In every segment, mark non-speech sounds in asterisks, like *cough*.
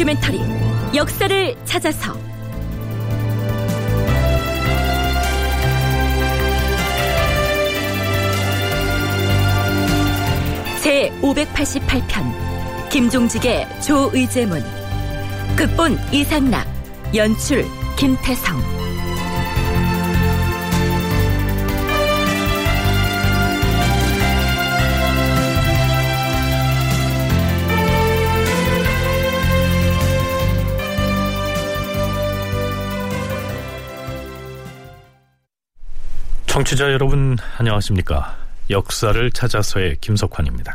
다큐멘터리 역사를 찾아서. 제 588편 김종직의 조의제문. 극본 이상락 연출 김태성 청취자 여러분 안녕하십니까? 역사를 찾아서의 김석환입니다.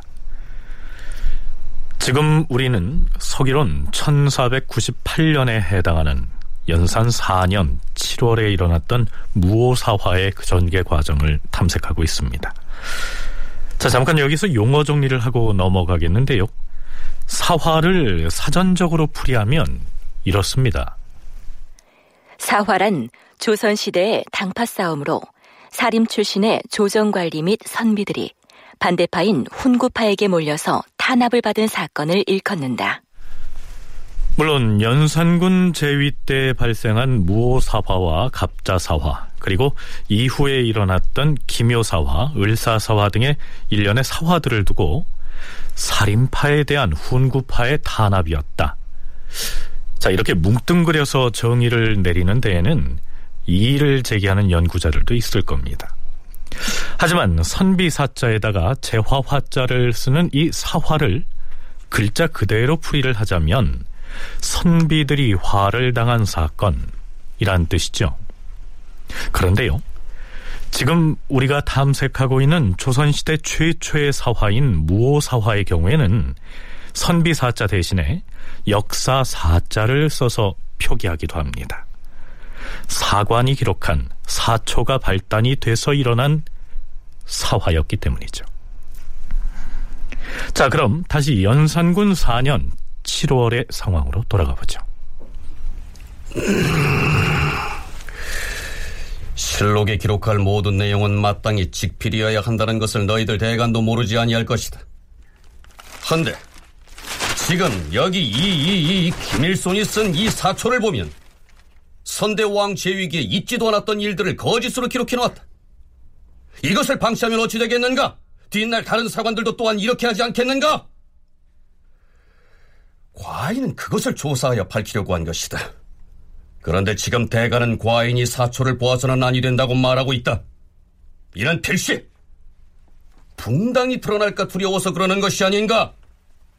지금 우리는 서기론 1498년에 해당하는 연산 4년 7월에 일어났던 무오사화의 그 전개 과정을 탐색하고 있습니다. 자 잠깐 여기서 용어 정리를 하고 넘어가겠는데요. 사화를 사전적으로 풀이하면 이렇습니다. 사화란 조선시대의 당파 싸움으로 사림 출신의 조정관리 및 선비들이 반대파인 훈구파에게 몰려서 탄압을 받은 사건을 일컫는다. 물론 연산군 제위 때 발생한 무오사화와 갑자사화 그리고 이후에 일어났던 기묘사화, 을사사화 등의 일련의 사화들을 두고 살인파에 대한 훈구파의 탄압이었다. 자 이렇게 뭉뚱그려서 정의를 내리는 데에는 이의를 제기하는 연구자들도 있을 겁니다. 하지만 선비사자에다가 재화화자를 쓰는 이 사화를 글자 그대로 풀이를 하자면 선비들이 화를 당한 사건이란 뜻이죠. 그런데요. 지금 우리가 탐색하고 있는 조선시대 최초의 사화인 무오사화의 경우에는 선비사자 대신에 역사사자를 써서 표기하기도 합니다. 사관이 기록한 사초가 발단이 돼서 일어난 사화였기 때문이죠. 자, 그럼 다시 연산군 4년 7월의 상황으로 돌아가 보죠. 실록에 기록할 모든 내용은 마땅히 직필이어야 한다는 것을 너희들 대간도 모르지 아니할 것이다. 한데 지금 여기 이 이 이 김일손이 쓴 이 사초를 보면 선대왕 제위기에 있지도 않았던 일들을 거짓으로 기록해 놓았다. 이것을 방치하면 어찌 되겠는가? 뒷날 다른 사관들도 또한 이렇게 하지 않겠는가? 과인은 그것을 조사하여 밝히려고 한 것이다. 그런데 지금 대가는 과인이 사초를 보아서는 아니 된다고 말하고 있다. 이는 필시 붕당이 드러날까 두려워서 그러는 것이 아닌가?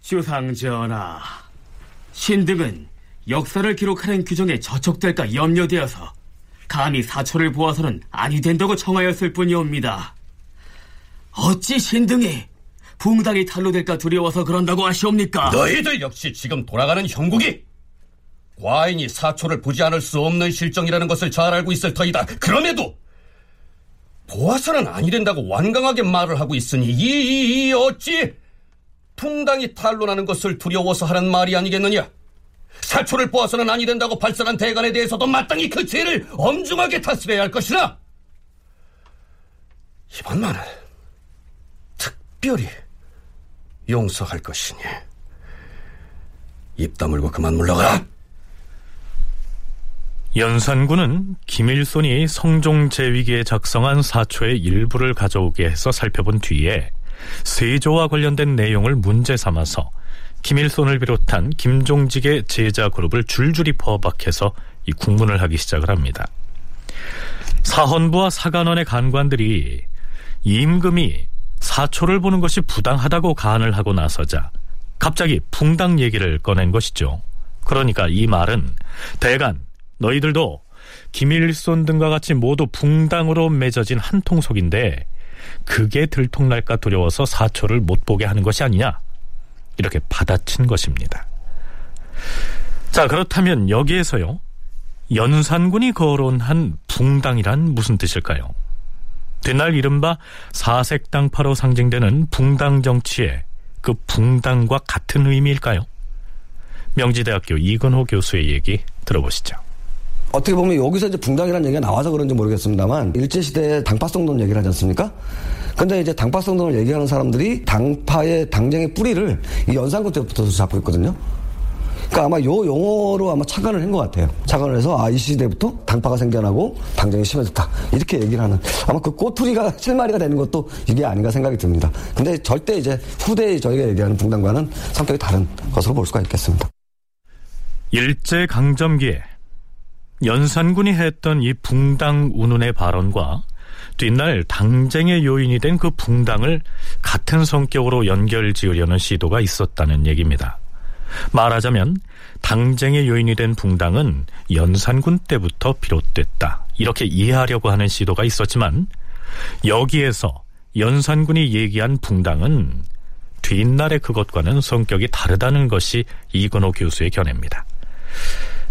주상 전하, 신등은 역사를 기록하는 규정에 저촉될까 염려되어서 감히 사초를 보아서는 아니 된다고 청하였을 뿐이옵니다. 어찌 신등이 붕당이 탄로될까 두려워서 그런다고 하시옵니까? 너희들 역시 지금 돌아가는 형국이 과인이 사초를 보지 않을 수 없는 실정이라는 것을 잘 알고 있을 터이다. 그럼에도 보아서는 아니 된다고 완강하게 말을 하고 있으니 이, 이, 이 어찌 붕당이 탄로나는 것을 두려워서 하는 말이 아니겠느냐? 사초를 보아서는 아니 된다고 발설한 대간에 대해서도 마땅히 그 죄를 엄중하게 다스려야 할 것이라. 이번만은 특별히 용서할 것이니 입 다물고 그만 물러가. 연산군은 김일손이 성종 제위기에 작성한 사초의 일부를 가져오게 해서 살펴본 뒤에 세조와 관련된 내용을 문제 삼아서 김일손을 비롯한 김종직의 제자 그룹을 줄줄이 포박해서 이 국문을 하기 시작을 합니다. 사헌부와 사관원의 간관들이 임금이 사초를 보는 것이 부당하다고 간을 하고 나서자 갑자기 붕당 얘기를 꺼낸 것이죠. 그러니까 이 말은 대간 너희들도 김일손 등과 같이 모두 붕당으로 맺어진 한 통속인데 그게 들통날까 두려워서 사초를 못 보게 하는 것이 아니냐 이렇게 받아친 것입니다. 자, 그렇다면 여기에서요. 연산군이 거론한 붕당이란 무슨 뜻일까요? 뒷날 이른바 사색당파로 상징되는 붕당 정치의 그 붕당과 같은 의미일까요? 명지대학교 이근호 교수의 얘기 들어보시죠. 어떻게 보면 여기서 이제 붕당이라는 얘기가 나와서 그런지 모르겠습니다만 일제시대에 당파성돈 얘기를 하지 않습니까? 근데 이제 당파성돈을 얘기하는 사람들이 당파의 당쟁의 뿌리를 이 연산군 때부터 잡고 있거든요. 그러니까 아마 요 용어로 아마 착안을 한 것 같아요. 착안을 해서 아 이 시대부터 당파가 생겨나고 당쟁이 심해졌다 이렇게 얘기를 하는 아마 그 꼬투리가 *laughs* 실마리가 되는 것도 이게 아닌가 생각이 듭니다. 근데 절대 이제 후대에 저희가 얘기하는 붕당과는 성격이 다른 것으로 볼 수가 있겠습니다. 일제 강점기에 연산군이 했던 이 붕당 운운의 발언과 뒷날 당쟁의 요인이 된 그 붕당을 같은 성격으로 연결 지으려는 시도가 있었다는 얘기입니다. 말하자면 당쟁의 요인이 된 붕당은 연산군 때부터 비롯됐다. 이렇게 이해하려고 하는 시도가 있었지만 여기에서 연산군이 얘기한 붕당은 뒷날의 그것과는 성격이 다르다는 것이 이건호 교수의 견해입니다.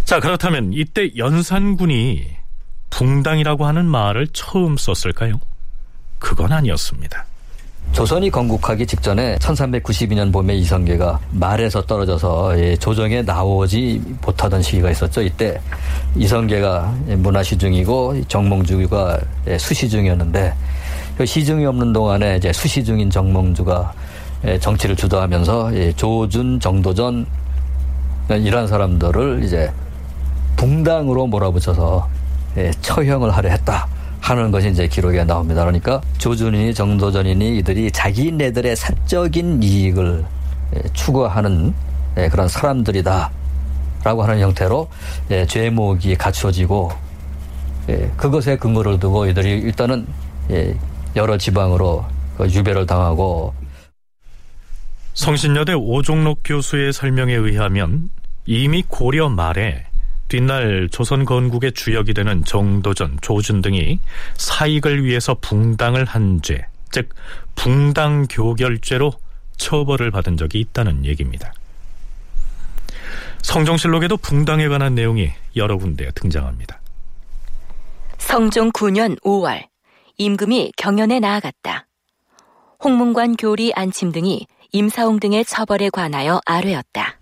자, 그렇다면 이때 연산군이 붕당이라고 하는 말을 처음 썼을까요? 그건 아니었습니다. 조선이 건국하기 직전에 1392년 봄에 이성계가 말에서 떨어져서 조정에 나오지 못하던 시기가 있었죠. 이때 이성계가 문화시중이고 정몽주가 수시중이었는데 그 시중이 없는 동안에 이제 수시중인 정몽주가 정치를 주도하면서 조준, 정도전 이런 사람들을 이제 붕당으로 몰아붙여서 처형을 하려 했다. 하는 것이 이제 기록에 나옵니다. 그러니까 조준이니 정도전이니 이들이 자기네들의 사적인 이익을 추구하는 그런 사람들이다. 라고 하는 형태로 죄목이 갖춰지고 그것에 근거를 두고 이들이 일단은 여러 지방으로 그 유배를 당하고 성신여대 오종록 교수의 설명에 의하면 이미 고려 말에 뒷날 조선 건국의 주역이 되는 정도전, 조준 등이 사익을 위해서 붕당을 한 죄, 즉 붕당 교결죄로 처벌을 받은 적이 있다는 얘기입니다. 성종실록에도 붕당에 관한 내용이 여러 군데 등장합니다. 성종 9년 5월 임금이 경연에 나아갔다. 홍문관 교리 안침 등이 임사홍 등의 처벌에 관하여 아뢰었다.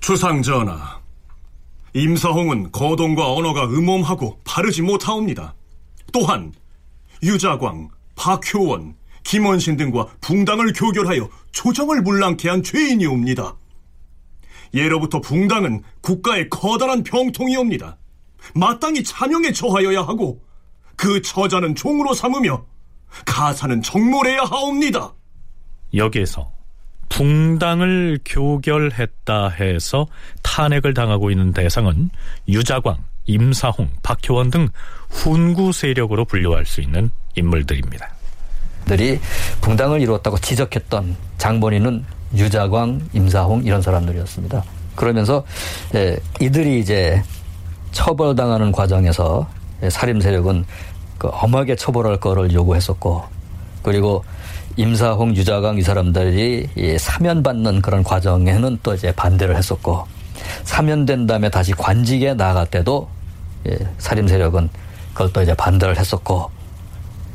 주상 전하, 임사홍은 거동과 언어가 음험하고 바르지 못하옵니다. 또한 유자광, 박효원, 김원신 등과 붕당을 교결하여 조정을 물랑케 한 죄인이옵니다. 예로부터 붕당은 국가의 커다란 병통이옵니다. 마땅히 차명에 처하여야 하고 그 처자는 종으로 삼으며 가사는 정몰해야 하옵니다. 여기에서 붕당을 교결했다 해서 탄핵을 당하고 있는 대상은 유자광, 임사홍, 박효원 등 훈구 세력으로 분류할 수 있는 인물들입니다. 들이 붕당을 이루었다고 지적했던 장본인은 유자광, 임사홍 이런 사람들이었습니다. 그러면서 예, 이들이 이제 처벌당하는 과정에서 예, 살림 세력은 그 엄하게 처벌할 거를 요구했었고 그리고 임사홍, 유자강 이 사람들이 사면받는 그런 과정에는 또 이제 반대를 했었고 사면된 다음에 다시 관직에 나갈 때도 예, 살림 세력은 그걸 또 이제 반대를 했었고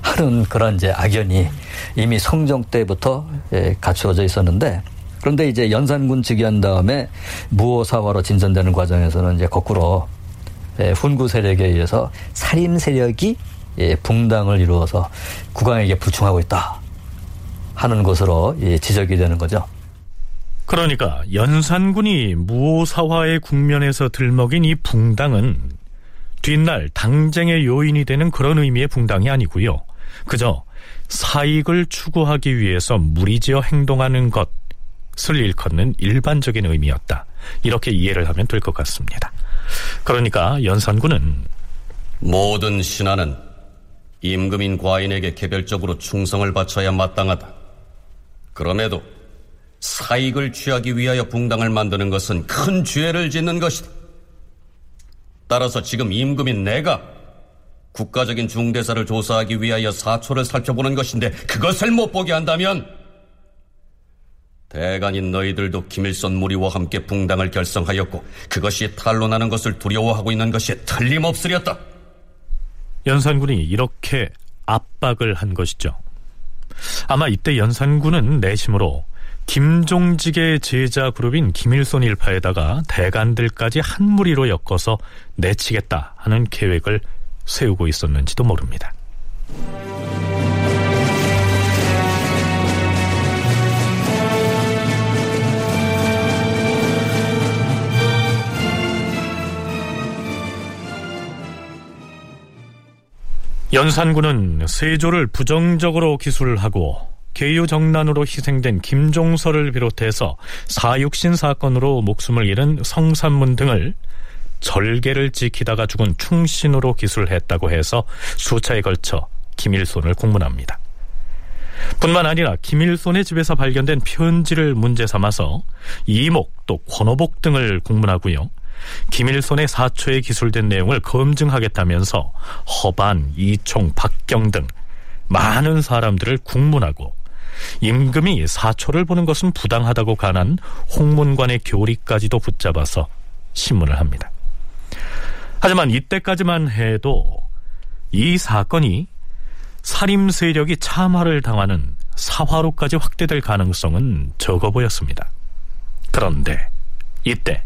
하는 그런 이제 악연이 이미 성종 때부터 예, 갖추어져 있었는데 그런데 이제 연산군 즉위한 다음에 무호사화로 진전되는 과정에서는 이제 거꾸로 예, 훈구 세력에 의해서 살림 세력이 붕당을 이루어서 국왕에게 불충하고 있다. 하는 것으로 지적이 되는 거죠. 그러니까 연산군이 무오사화의 국면에서 들먹인 이 붕당은 뒷날 당쟁의 요인이 되는 그런 의미의 붕당이 아니고요. 그저 사익을 추구하기 위해서 무리지어 행동하는 것을 일컫는 일반적인 의미였다. 이렇게 이해를 하면 될 것 같습니다. 그러니까 연산군은 모든 신하는 임금인 과인에게 개별적으로 충성을 바쳐야 마땅하다. 그럼에도 사익을 취하기 위하여 붕당을 만드는 것은 큰 죄를 짓는 것이다. 따라서 지금 임금인 내가 국가적인 중대사를 조사하기 위하여 사초를 살펴보는 것인데 그것을 못 보게 한다면 대간인 너희들도 김일선 무리와 함께 붕당을 결성하였고 그것이 탄로나는 것을 두려워하고 있는 것이 틀림없으렸다. 연산군이 이렇게 압박을 한 것이죠. 아마 이때 연산군은 내심으로 김종직의 제자 그룹인 김일손 일파에다가 대간들까지 한 무리로 엮어서 내치겠다 하는 계획을 세우고 있었는지도 모릅니다. 연산군은 세조를 부정적으로 기술하고 계유정난으로 희생된 김종서를 비롯해서 사육신 사건으로 목숨을 잃은 성산문 등을 절개를 지키다가 죽은 충신으로 기술했다고 해서 수차에 걸쳐 김일손을 공문합니다. 뿐만 아니라 김일손의 집에서 발견된 편지를 문제 삼아서 이목 또 권오복 등을 공문하고요. 김일손의 사초에 기술된 내용을 검증하겠다면서 허반, 이총, 박경 등 많은 사람들을 국문하고 임금이 사초를 보는 것은 부당하다고 간한 홍문관의 교리까지도 붙잡아서 신문을 합니다. 하지만 이때까지만 해도 이 사건이 살림 세력이 참화를 당하는 사화로까지 확대될 가능성은 적어 보였습니다. 그런데 이때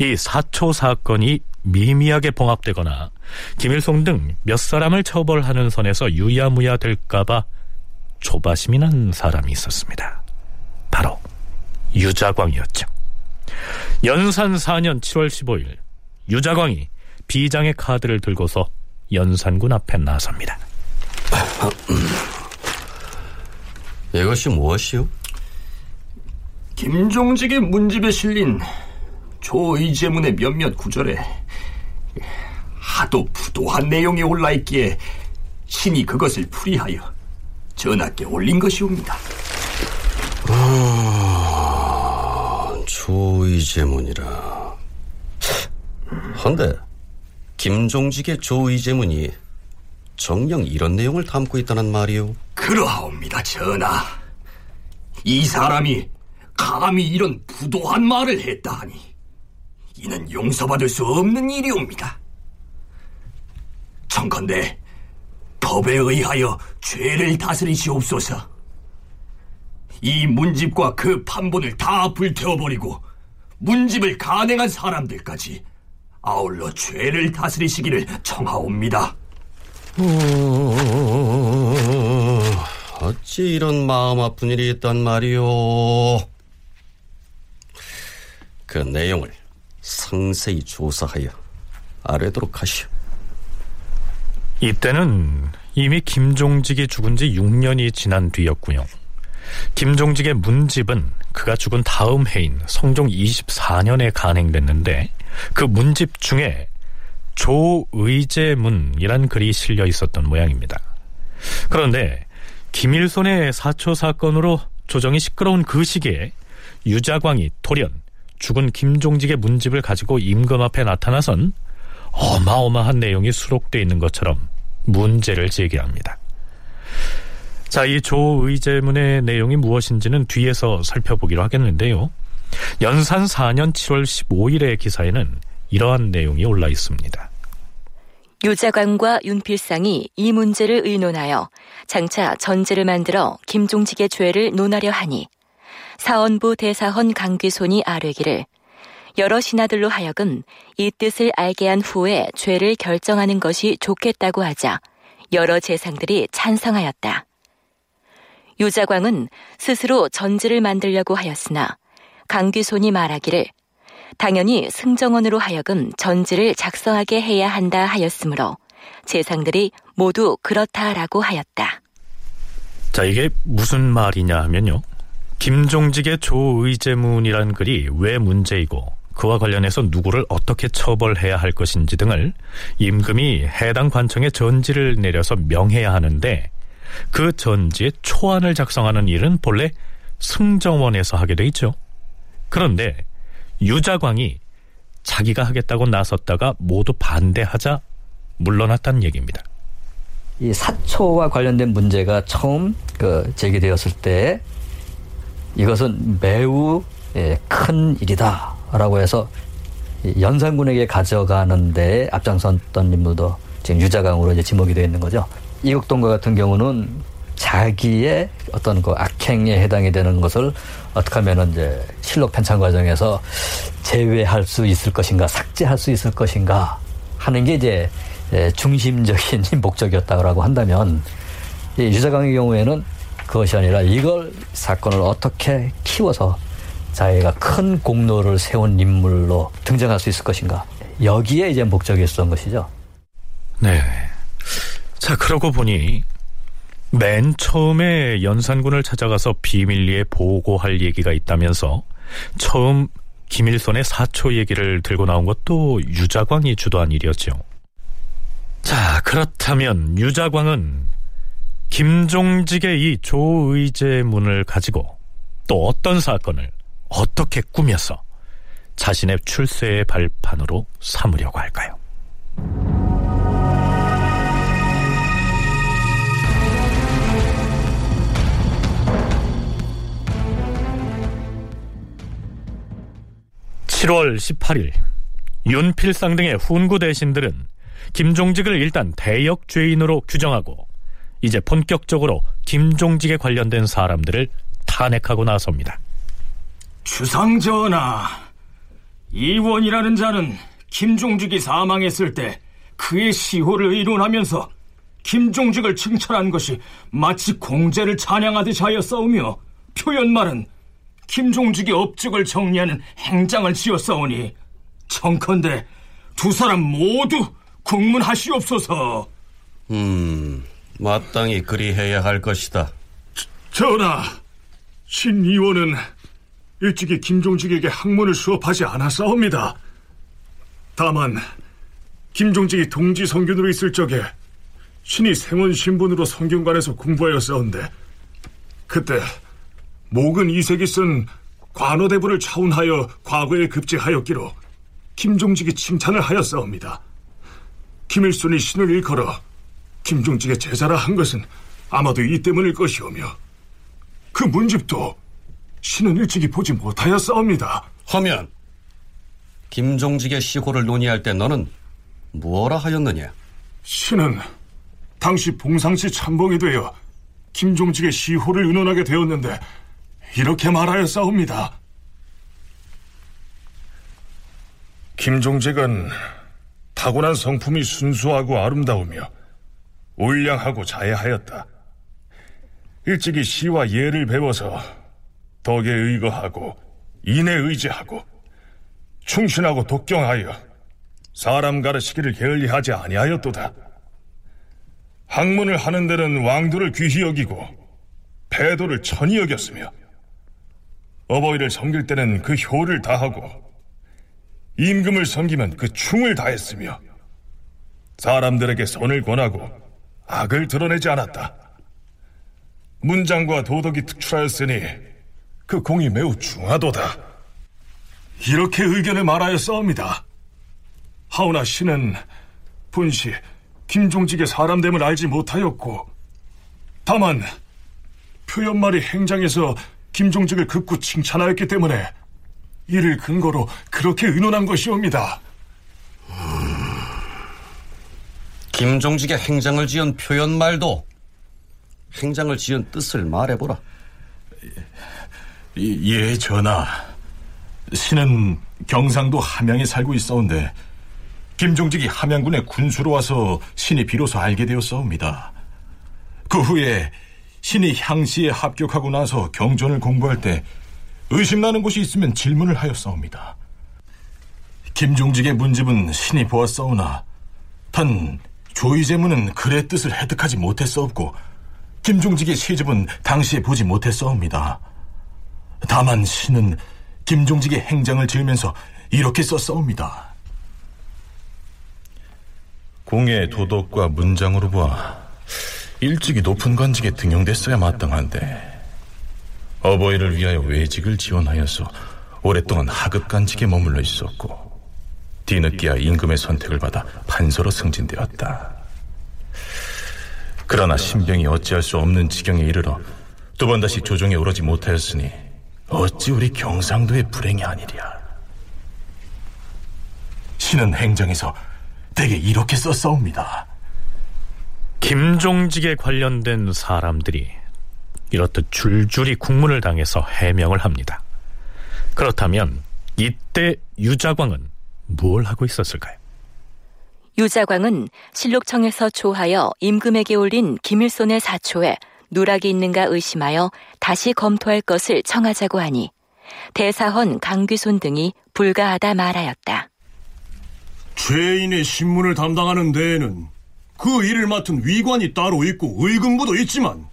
이 사초 사건이 미미하게 봉합되거나 김일성 등 몇 사람을 처벌하는 선에서 유야무야 될까봐 조바심이 난 사람이 있었습니다. 바로 유자광이었죠. 연산 4년 7월 15일 유자광이 비장의 카드를 들고서 연산군 앞에 나섭니다. 이것이 무엇이요? 김종직의 문집에 실린 조의제문의 몇몇 구절에 하도 부도한 내용이 올라있기에 신이 그것을 풀이하여 전하께 올린 것이옵니다. 아, 조의제문이라. 헌데 김종직의 조의제문이 정녕 이런 내용을 담고 있다는 말이오? 그러하옵니다, 전하. 이 사람이 감히 이런 부도한 말을 했다 하니 이는 용서받을 수 없는 일이옵니다. 청컨대 법에 의하여 죄를 다스리시옵소서. 이 문집과 그 판본을 다 불태워버리고 문집을 간행한 사람들까지 아울러 죄를 다스리시기를 청하옵니다. 어, 어찌 이런 마음 아픈 일이 있단 말이오. 그 내용을 상세히 조사하여 아뢰도록 하시오. 이때는 이미 김종직이 죽은 지 6년이 지난 뒤였고요. 김종직의 문집은 그가 죽은 다음 해인 성종 24년에 간행됐는데 그 문집 중에 조의제문이란 글이 실려 있었던 모양입니다. 그런데 김일손의 사초 사건으로 조정이 시끄러운 그 시기에 유자광이 돌연 죽은 김종직의 문집을 가지고 임금 앞에 나타나선 어마어마한 내용이 수록되어 있는 것처럼 문제를 제기합니다. 자, 이 조의제문의 내용이 무엇인지는 뒤에서 살펴보기로 하겠는데요. 연산 4년 7월 15일의 기사에는 이러한 내용이 올라 있습니다. 유자관과 윤필상이 이 문제를 의논하여 장차 전제를 만들어 김종직의 죄를 논하려 하니 사원부 대사헌 강귀손이 아뢰기를 여러 신하들로 하여금 이 뜻을 알게 한 후에 죄를 결정하는 것이 좋겠다고 하자 여러 재상들이 찬성하였다. 유자광은 스스로 전지를 만들려고 하였으나 강귀손이 말하기를 당연히 승정원으로 하여금 전지를 작성하게 해야 한다 하였으므로 재상들이 모두 그렇다라고 하였다. 자, 이게 무슨 말이냐 하면요. 김종직의 조의제문이란 글이 왜 문제이고 그와 관련해서 누구를 어떻게 처벌해야 할 것인지 등을 임금이 해당 관청에 전지를 내려서 명해야 하는데 그 전지의 초안을 작성하는 일은 본래 승정원에서 하게 돼 있죠. 그런데 유자광이 자기가 하겠다고 나섰다가 모두 반대하자 물러났다는 얘기입니다. 이 사초와 관련된 문제가 처음 그 제기되었을 때 이것은 매우 예, 큰 일이다라고 해서 연산군에게 가져가는 데 앞장섰던 인물도 지금 유자강으로 이제 지목이 되어 있는 거죠. 이국동과 같은 경우는 자기의 어떤 그 악행에 해당이 되는 것을 어떻게 하면 이제 실록 편찬 과정에서 제외할 수 있을 것인가, 삭제할 수 있을 것인가 하는 게 이제 예, 중심적인 *laughs* 목적이었다고 한다면 유자강의 경우에는 그것이 아니라 이걸 사건을 어떻게 키워서 자기가 큰 공로를 세운 인물로 등장할 수 있을 것인가 여기에 이제 목적이었던 것이죠. 네. 자 그러고 보니 맨 처음에 연산군을 찾아가서 비밀리에 보고할 얘기가 있다면서 처음 김일손의 사초 얘기를 들고 나온 것도 유자광이 주도한 일이었죠. 자, 그렇다면 유자광은 김종직의 이 조의제문을 가지고 또 어떤 사건을 어떻게 꾸며서 자신의 출세의 발판으로 삼으려고 할까요? 7월 18일 윤필상 등의 훈구 대신들은 김종직을 일단 대역 죄인으로 규정하고 이제 본격적으로 김종직에 관련된 사람들을 탄핵하고 나섭니다. 주상 전하, 이원이라는 자는 김종직이 사망했을 때 그의 시호를 의논하면서 김종직을 칭찬한 것이 마치 공제를 찬양하듯 하였사오며 표현말은 김종직이 업적을 정리하는 행장을 지었사오니 청컨대 두 사람 모두 국문하시옵소서. 음, 마땅히 그리해야 할 것이다. 전하, 신의원은 일찍이 김종직에게 학문을 수업하지 않았사옵니다. 다만 김종직이 동지 성균으로 있을 적에 신이 생원 신분으로 성균관에서 공부하였사온데 그때 목은 이색이 쓴 관어대부를 차운하여 과거에 급제하였기로 김종직이 칭찬을 하였사옵니다. 김일순이 신을 일컬어 김종직의 제자라 한 것은 아마도 이 때문일 것이오며 그 문집도 신은 일찍이 보지 못하였사옵니다. 하면 김종직의 시호를 논의할 때 너는 무엇라 하였느냐? 신은 당시 봉상시 참봉이 되어 김종직의 시호를 의논하게 되었는데 이렇게 말하였사옵니다. 김종직은 타고난 성품이 순수하고 아름다우며 울량하고 자애하였다. 일찍이 시와 예를 배워서 덕에 의거하고 인에 의지하고 충신하고 독경하여 사람 가르치기를 게을리하지 아니하였도다. 학문을 하는 데는 왕도를 귀히 여기고 패도를 천히 여겼으며 어버이를 섬길 때는 그 효를 다하고 임금을 섬기면 그 충을 다했으며 사람들에게 선을 권하고 악을 드러내지 않았다. 문장과 도덕이 특출하였으니 그 공이 매우 중하도다. 이렇게 의견을 말하였사옵니다. 하오나 신은 분시 김종직의 사람됨을 알지 못하였고 다만 표현말이 행장에서 김종직을 극구 칭찬하였기 때문에 이를 근거로 그렇게 의논한 것이옵니다. 음, 김종직의 행장을 지은 표현 말도 행장을 지은 뜻을 말해보라. 예, 전하. 신은 경상도 함양에 살고 있어온데 김종직이 함양군의 군수로 와서 신이 비로소 알게 되었사옵니다. 그 후에 신이 향시에 합격하고 나서 경전을 공부할 때 의심나는 곳이 있으면 질문을 하였사옵니다. 김종직의 문집은 신이 보았사오나 단 조의제문은 글의 뜻을 획득하지 못했사옵고 김종직의 시집은 당시에 보지 못했사옵니다. 다만 신은 김종직의 행장을 지으면서 이렇게 썼사옵니다. 공의 도덕과 문장으로 보아 일찍이 높은 관직에 등용됐어야 마땅한데 어버이를 위하여 외직을 지원하여서 오랫동안 하급 관직에 머물러 있었고 뒤늦게야 임금의 선택을 받아 판서로 승진되었다. 그러나 신병이 어찌할 수 없는 지경에 이르러 두 번 다시 조정에 오르지 못하였으니 어찌 우리 경상도의 불행이 아니랴. 신은 행정에서 대개 이렇게 썼사옵니다. 김종직에 관련된 사람들이 이렇듯 줄줄이 국문을 당해서 해명을 합니다. 그렇다면 이때 유자광은 뭘 하고 있었을까요? 유자광은 실록청에서 조하여 임금에게 올린 김일손의 사초에 누락이 있는가 의심하여 다시 검토할 것을 청하자고 하니 대사헌 강귀손 등이 불가하다 말하였다. 죄인의 신문을 담당하는 데에는 그 일을 맡은 위관이 따로 있고 의금부도 있지만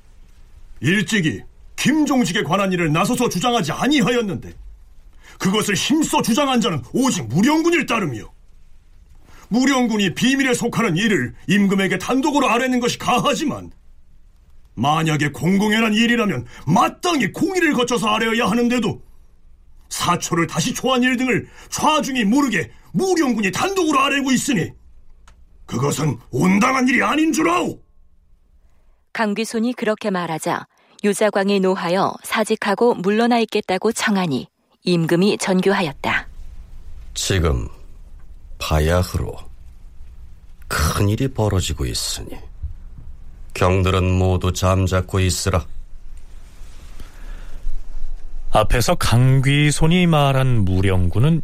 일찍이 김종식에 관한 일을 나서서 주장하지 아니하였는데 그것을 힘써 주장한 자는 오직 무령군일 따름이요. 무령군이 비밀에 속하는 일을 임금에게 단독으로 아뢰는 것이 가하지만 만약에 공공연한 일이라면 마땅히 공의를 거쳐서 아뢰어야 하는데도 사초를 다시 초한 일 등을 좌중이 모르게 무령군이 단독으로 아뢰고 있으니 그것은 온당한 일이 아닌 줄 아오. 강귀손이 그렇게 말하자 유자광이 노하여 사직하고 물러나 있겠다고 청하니 임금이 전교하였다. 지금 바야흐로 큰일이 벌어지고 있으니 경들은 모두 잠자코 있으라. 앞에서 강귀손이 말한 무령군은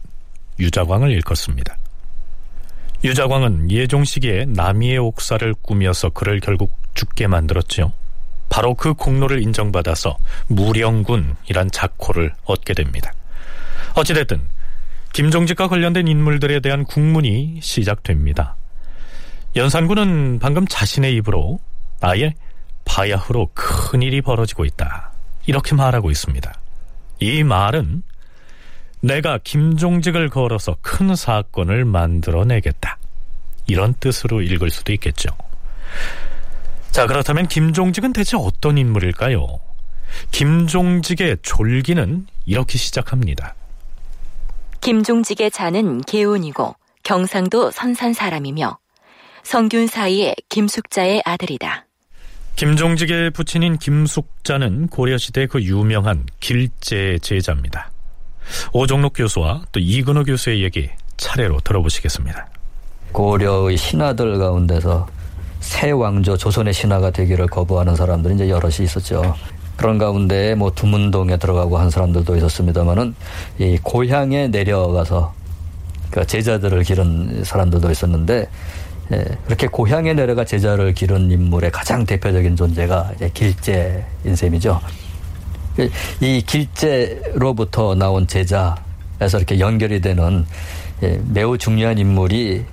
유자광을 일컫습니다. 유자광은 예종 시기에 남이의 옥사를 꾸며서 그를 결국 죽게 만들었지요. 바로 그 공로를 인정받아서 무령군이란 작호를 얻게 됩니다. 어찌됐든 김종직과 관련된 인물들에 대한 국문이 시작됩니다. 연산군은 방금 자신의 입으로 아예 바야흐로 큰일이 벌어지고 있다. 이렇게 말하고 있습니다. 이 말은 내가 김종직을 걸어서 큰 사건을 만들어내겠다. 이런 뜻으로 읽을 수도 있겠죠. 자, 그렇다면 김종직은 대체 어떤 인물일까요? 김종직의 졸기는 이렇게 시작합니다. 김종직의 자는 개운이고 경상도 선산 사람이며 성균 사이의 김숙자의 아들이다. 김종직의 부친인 김숙자는 고려시대 그 유명한 길제 제자입니다. 오종록 교수와 또 이근호 교수의 얘기 차례로 들어보시겠습니다. 고려의 신하들 가운데서 새 왕조 조선의 신하가 되기를 거부하는 사람들이 이제 여럿이 있었죠. 그런 가운데 뭐 두문동에 들어가고 한 사람들도 있었습니다만은 이 고향에 내려가서 그 제자들을 기른 사람들도 있었는데 예, 그렇게 고향에 내려가 제자를 기른 인물의 가장 대표적인 존재가 이제 길제 인 셈이죠. 이 길제로부터 나온 제자에서 이렇게 연결이 되는 예, 매우 중요한 인물이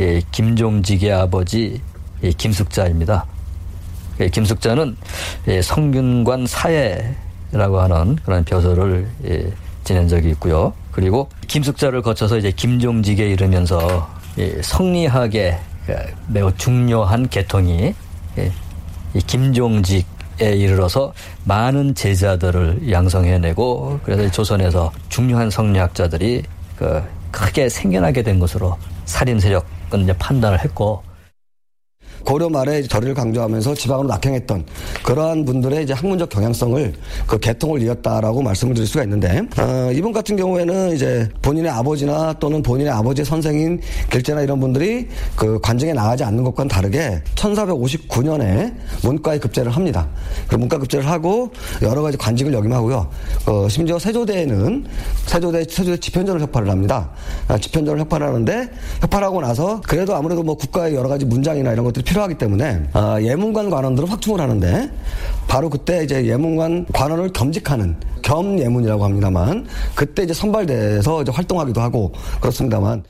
예, 김종직의 아버지 예, 김숙자입니다. 예, 김숙자는 예, 성균관 사회라고 하는 그런 벼슬을 예, 지낸 적이 있고요. 그리고 김숙자를 거쳐서 이제 김종직에 이르면서 예, 성리학의 그 매우 중요한 계통이 예, 이 김종직에 이르러서 많은 제자들을 양성해내고 그래서 조선에서 중요한 성리학자들이 그 크게 생겨나게 된 것으로 살인 세력은 이제 판단을 했고 고려 말에 절을 강조하면서 지방으로 낙향했던 그러한 분들의 이제 학문적 경향성을 그 계통을 이었다라고 말씀을 드릴 수가 있는데 어, 이분 같은 경우에는 이제 본인의 아버지나 또는 본인의 아버지의 선생인 길제나 이런 분들이 그 관정에 나가지 않는 것과는 다르게 1459년에 문과에 급제를 합니다. 그 문과 급제를 하고 여러 가지 관직을 역임하고요. 어, 심지어 세조대에는 세조대 세조대 집현전을 협파를 합니다. 아, 집현전을 협파를 하는데 협파하고 나서 그래도 아무래도 뭐 국가의 여러 가지 문장이나 이런 것들이 필요 하기 때문에 아, 예문관 관원들을 확충을 하는데 바로 그때 이제 예문관 관원을 겸직하는 겸 예문이라고 합니다만 그때 이제 선발돼서 이제 활동하기도 하고 그렇습니다만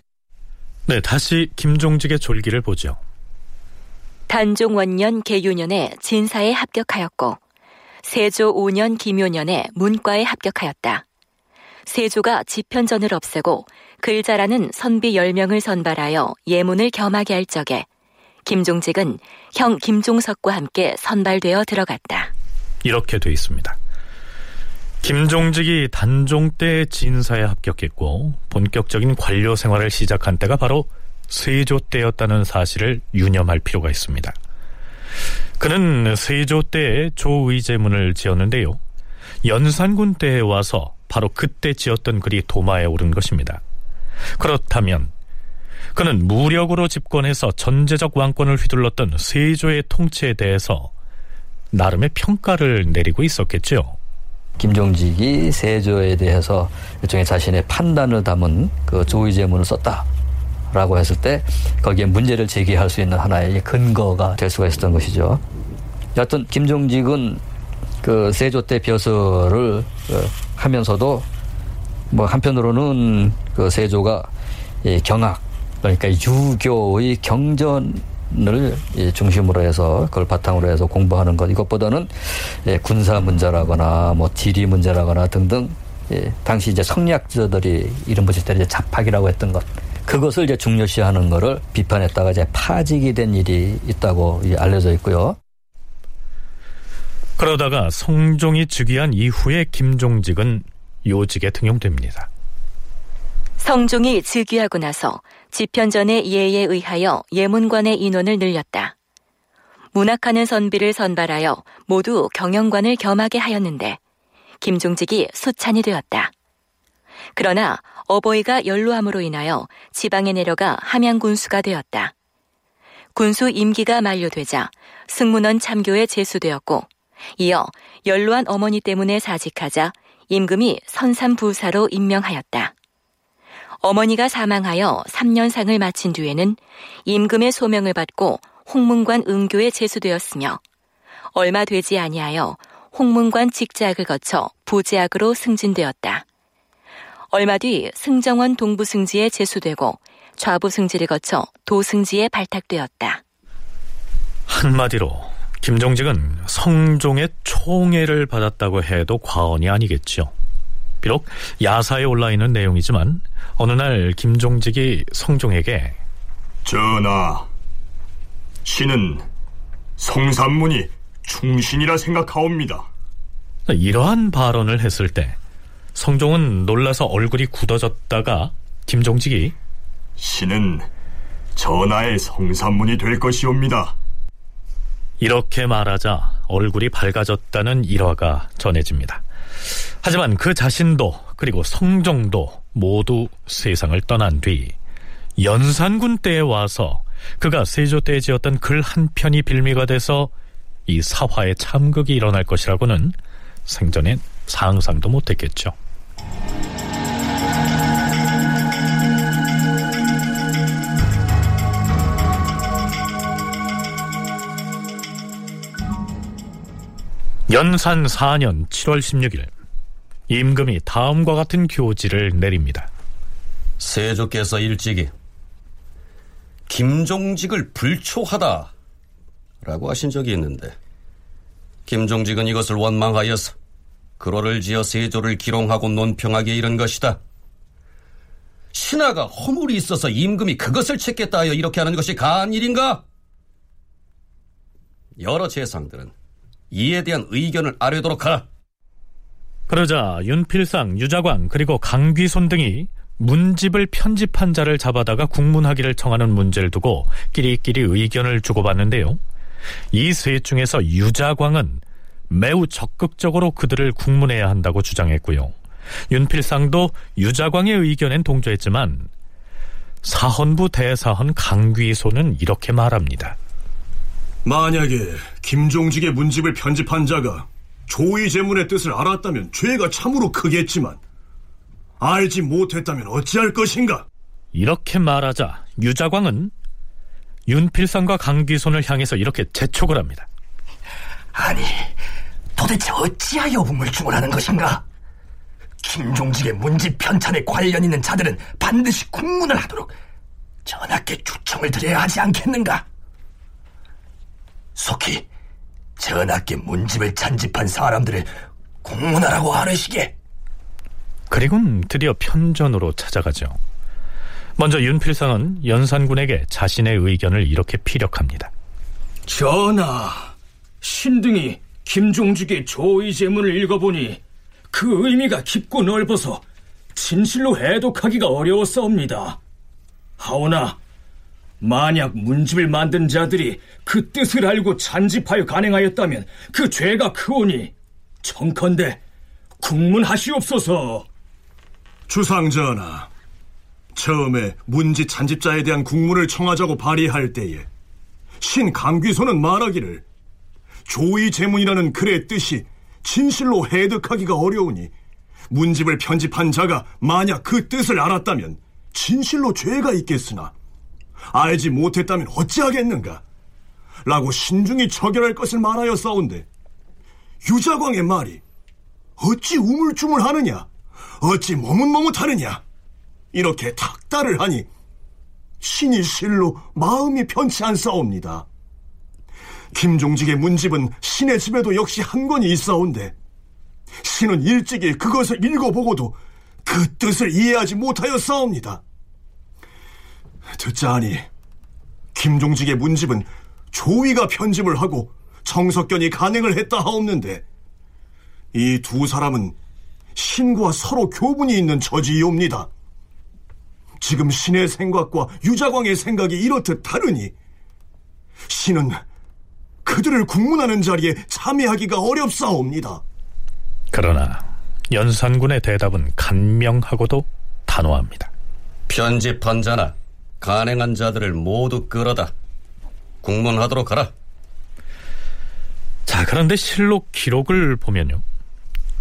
네, 다시 김종직의 졸기를 보죠. 단종 원년 개유년에 진사에 합격하였고 세조 5년 김효년에 문과에 합격하였다. 세조가 지편전을 없애고 글자라는 선비 10명을 선발하여 예문을 겸하게 할 적에 김종직은 형 김종석과 함께 선발되어 들어갔다. 이렇게 돼 있습니다. 김종직이 단종 때 진사에 합격했고 본격적인 관료 생활을 시작한 때가 바로 세조 때였다는 사실을 유념할 필요가 있습니다. 그는 세조 때에 조의제문을 지었는데요. 연산군 때에 와서 바로 그때 지었던 글이 도마에 오른 것입니다. 그렇다면 그는 무력으로 집권해서 전제적 왕권을 휘둘렀던 세조의 통치에 대해서 나름의 평가를 내리고 있었겠죠. 김종직이 세조에 대해서 일종의 자신의 판단을 담은 그 조의제문을 썼다 라고 했을 때 거기에 문제를 제기할 수 있는 하나의 근거가 될 수가 있었던 것이죠. 여하튼 김종직은 그 세조 때 벼슬을 그 하면서도 뭐 한편으로는 그 세조가 경악 그러니까 유교의 경전을 중심으로 해서 그걸 바탕으로 해서 공부하는 것 이것보다는 군사 문제라거나 뭐 지리 문제라거나 등등 당시 이제 성리학자들이 이름 붙일 때 이제 잡학이라고 했던 것 그것을 이제 중요시하는 것을 비판했다가 이제 파직이 된 일이 있다고 알려져 있고요. 그러다가 성종이 즉위한 이후에 김종직은 요직에 등용됩니다. 성종이 즉위하고 나서 집현전의 예에 의하여 예문관의 인원을 늘렸다. 문학하는 선비를 선발하여 모두 경영관을 겸하게 하였는데 김종직이 수찬이 되었다. 그러나 어버이가 연로함으로 인하여 지방에 내려가 함양 군수가 되었다. 군수 임기가 만료되자 승문원 참교에 제수되었고 이어 연로한 어머니 때문에 사직하자 임금이 선삼부사로 임명하였다. 어머니가 사망하여 3년상을 마친 뒤에는 임금의 소명을 받고 홍문관 응교에 제수되었으며 얼마 되지 아니하여 홍문관 직작을 거쳐 부제학으로 승진되었다. 얼마 뒤 승정원 동부승지에 제수되고 좌부승지를 거쳐 도승지에 발탁되었다. 한마디로 김종직은 성종의 총애를 받았다고 해도 과언이 아니겠죠. 비록 야사에 올라 있는 내용이지만 어느 날 김종직이 성종에게 전하, 신은 성산문이 충신이라 생각하옵니다. 이러한 발언을 했을 때 성종은 놀라서 얼굴이 굳어졌다가 김종직이 신은 전하의 성산문이 될 것이옵니다. 이렇게 말하자 얼굴이 밝아졌다는 일화가 전해집니다. 하지만 그 자신도 그리고 성종도 모두 세상을 떠난 뒤 연산군 때에 와서 그가 세조 때 지었던 글 한 편이 빌미가 돼서 이 사화의 참극이 일어날 것이라고는 생전에 상상도 못했겠죠. 연산 4년 7월 16일 임금이 다음과 같은 교지를 내립니다. 세조께서 일찍이 김종직을 불초하다 라고 하신 적이 있는데 김종직은 이것을 원망하여서 글호를 지어 세조를 기롱하고 논평하게 이른 것이다. 신하가 허물이 있어서 임금이 그것을 찾겠다 하여 이렇게 하는 것이 가한 일인가? 여러 재상들은 이에 대한 의견을 아뢰도록 하라. 그러자 윤필상, 유자광 그리고 강귀손 등이 문집을 편집한 자를 잡아다가 국문하기를 청하는 문제를 두고 끼리끼리 의견을 주고받는데요. 이 셋 중에서 유자광은 매우 적극적으로 그들을 국문해야 한다고 주장했고요. 윤필상도 유자광의 의견엔 동조했지만 사헌부 대사헌 강귀소는 이렇게 말합니다. 만약에 김종직의 문집을 편집한 자가 조의 제문의 뜻을 알았다면 죄가 참으로 크겠지만 알지 못했다면 어찌할 것인가? 이렇게 말하자 유자광은 윤필상과 강귀손을 향해서 이렇게 재촉을 합니다. 아니, 도대체 어찌하여 우물쭈물 하는 것인가? 김종직의 문집 편찬에 관련 있는 자들은 반드시 국문을 하도록 전하께 주청을 드려야 하지 않겠는가? 속히 전하께 문집을 찬집한 사람들을 공문하라고 하르시게. 그리고는 드디어 편전으로 찾아가죠. 먼저 윤필상은 연산군에게 자신의 의견을 이렇게 피력합니다. 전하, 신등이 김종직의 조의 제문을 읽어보니 그 의미가 깊고 넓어서 진실로 해독하기가 어려웠사옵니다. 하오나 만약 문집을 만든 자들이 그 뜻을 알고 잔집하여 간행하였다면 그 죄가 크오니 청컨대 국문하시옵소서. 주상전하, 처음에 문지 찬집자에 대한 국문을 청하자고 발의할 때에 신 강귀소는 말하기를 조의 제문이라는 글의 뜻이 진실로 해득하기가 어려우니 문집을 편집한 자가 만약 그 뜻을 알았다면 진실로 죄가 있겠으나 알지 못했다면 어찌하겠는가? 라고 신중히 처결할 것을 말하여 싸운데 유자광의 말이 어찌 우물쭈물하느냐? 어찌 머뭇머뭇하느냐? 이렇게 탁달을 하니 신이 실로 마음이 편치 않사옵니다. 김종직의 문집은 신의 집에도 역시 한 권이 있사온데 신은 일찍이 그것을 읽어보고도 그 뜻을 이해하지 못하여 싸웁니다. 듣자하니 김종직의 문집은 조위가 편집을 하고 정석견이 간행을 했다 하옵는데 이 두 사람은 신과 서로 교분이 있는 처지이옵니다. 지금 신의 생각과 유자광의 생각이 이렇듯 다르니 신은 그들을 국문하는 자리에 참여하기가 어렵사옵니다. 그러나 연산군의 대답은 간명하고도 단호합니다. 편집한 자나 간행한 자들을 모두 끌어다 국문하도록 하라. 자, 그런데 실록 기록을 보면요.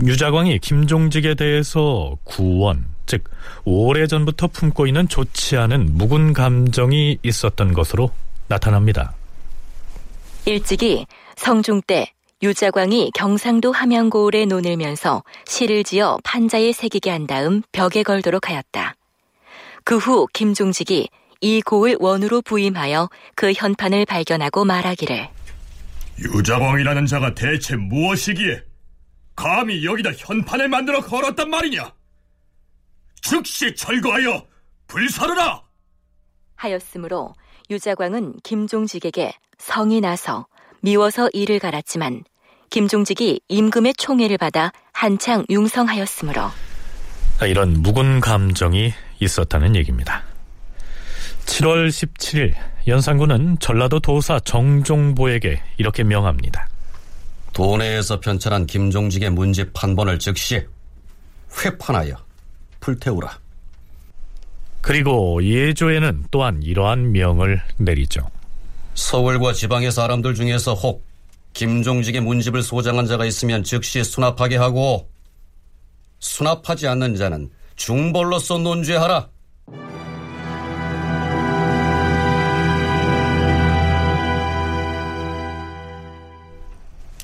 유자광이 김종직에 대해서 구원, 즉 오래전부터 품고 있는 좋지 않은 묵은 감정이 있었던 것으로 나타납니다. 일찍이 성중 때 유자광이 경상도 함양고을에 논을 면서 시를 지어 판자에 새기게 한 다음 벽에 걸도록 하였다. 그 후 김종직이 이 고을 원으로 부임하여 그 현판을 발견하고 말하기를 유자광이라는 자가 대체 무엇이기에 감히 여기다 현판을 만들어 걸었단 말이냐? 즉시 철거하여 불사르라! 하였으므로 유자광은 김종직에게 성이 나서 미워서 이를 갈았지만 김종직이 임금의 총애를 받아 한창 융성하였으므로 이런 묵은 감정이 있었다는 얘기입니다. 7월 17일 연산군은 전라도 도사 정종보에게 이렇게 명합니다. 도내에서 편찬한 김종직의 문집 판본을 즉시 회판하여 불태우라. 그리고 예조에는 또한 이러한 명을 내리죠. 서울과 지방의 사람들 중에서 혹 김종직의 문집을 소장한 자가 있으면 즉시 수납하게 하고 수납하지 않는 자는 중벌로서 논죄하라.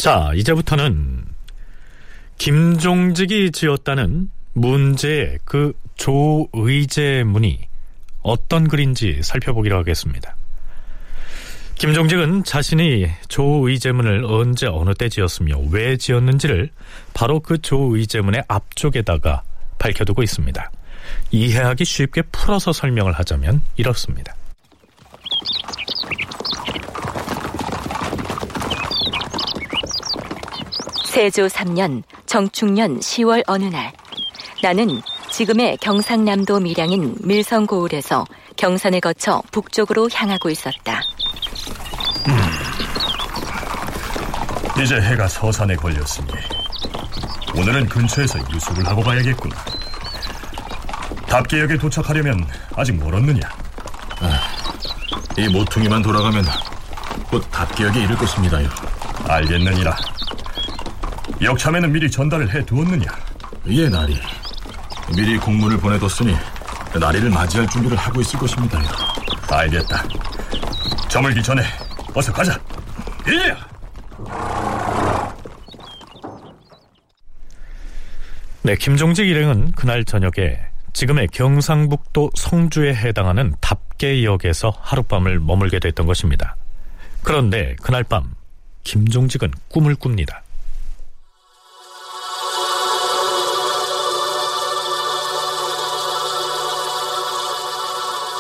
자, 이제부터는 김종직이 지었다는 문제의 그 조의제 문이 어떤 글인지 살펴보기로 하겠습니다. 김종직은 자신이 조의제문을 언제 어느 때 지었으며 왜 지었는지를 바로 그 조의제문의 앞쪽에다가 밝혀두고 있습니다. 이해하기 쉽게 풀어서 설명을 하자면 이렇습니다. 세조 3년 정축년 10월 어느 날 나는 지금의 경상남도 밀양인 밀성고을에서 경산을 거쳐 북쪽으로 향하고 있었다. 음, 이제 해가 서산에 걸렸으니 오늘은 근처에서 유숙을 하고 가야겠구나. 답계역에 도착하려면 아직 멀었느냐? 아, 이 모퉁이만 돌아가면 곧 답계역에 이를 것입니다요. 알겠느니라. 역참에는 미리 전달을 해두었느냐? 예, 나리. 미리 공문을 보내뒀으니 나리를 맞이할 준비를 하고 있을 것입니다요. 알겠다. 저물기 전에 어서 가자. 예! 네, 김종직 일행은 그날 저녁에 지금의 경상북도 성주에 해당하는 답계역에서 하룻밤을 머물게 됐던 것입니다. 그런데 그날 밤 김종직은 꿈을 꿉니다.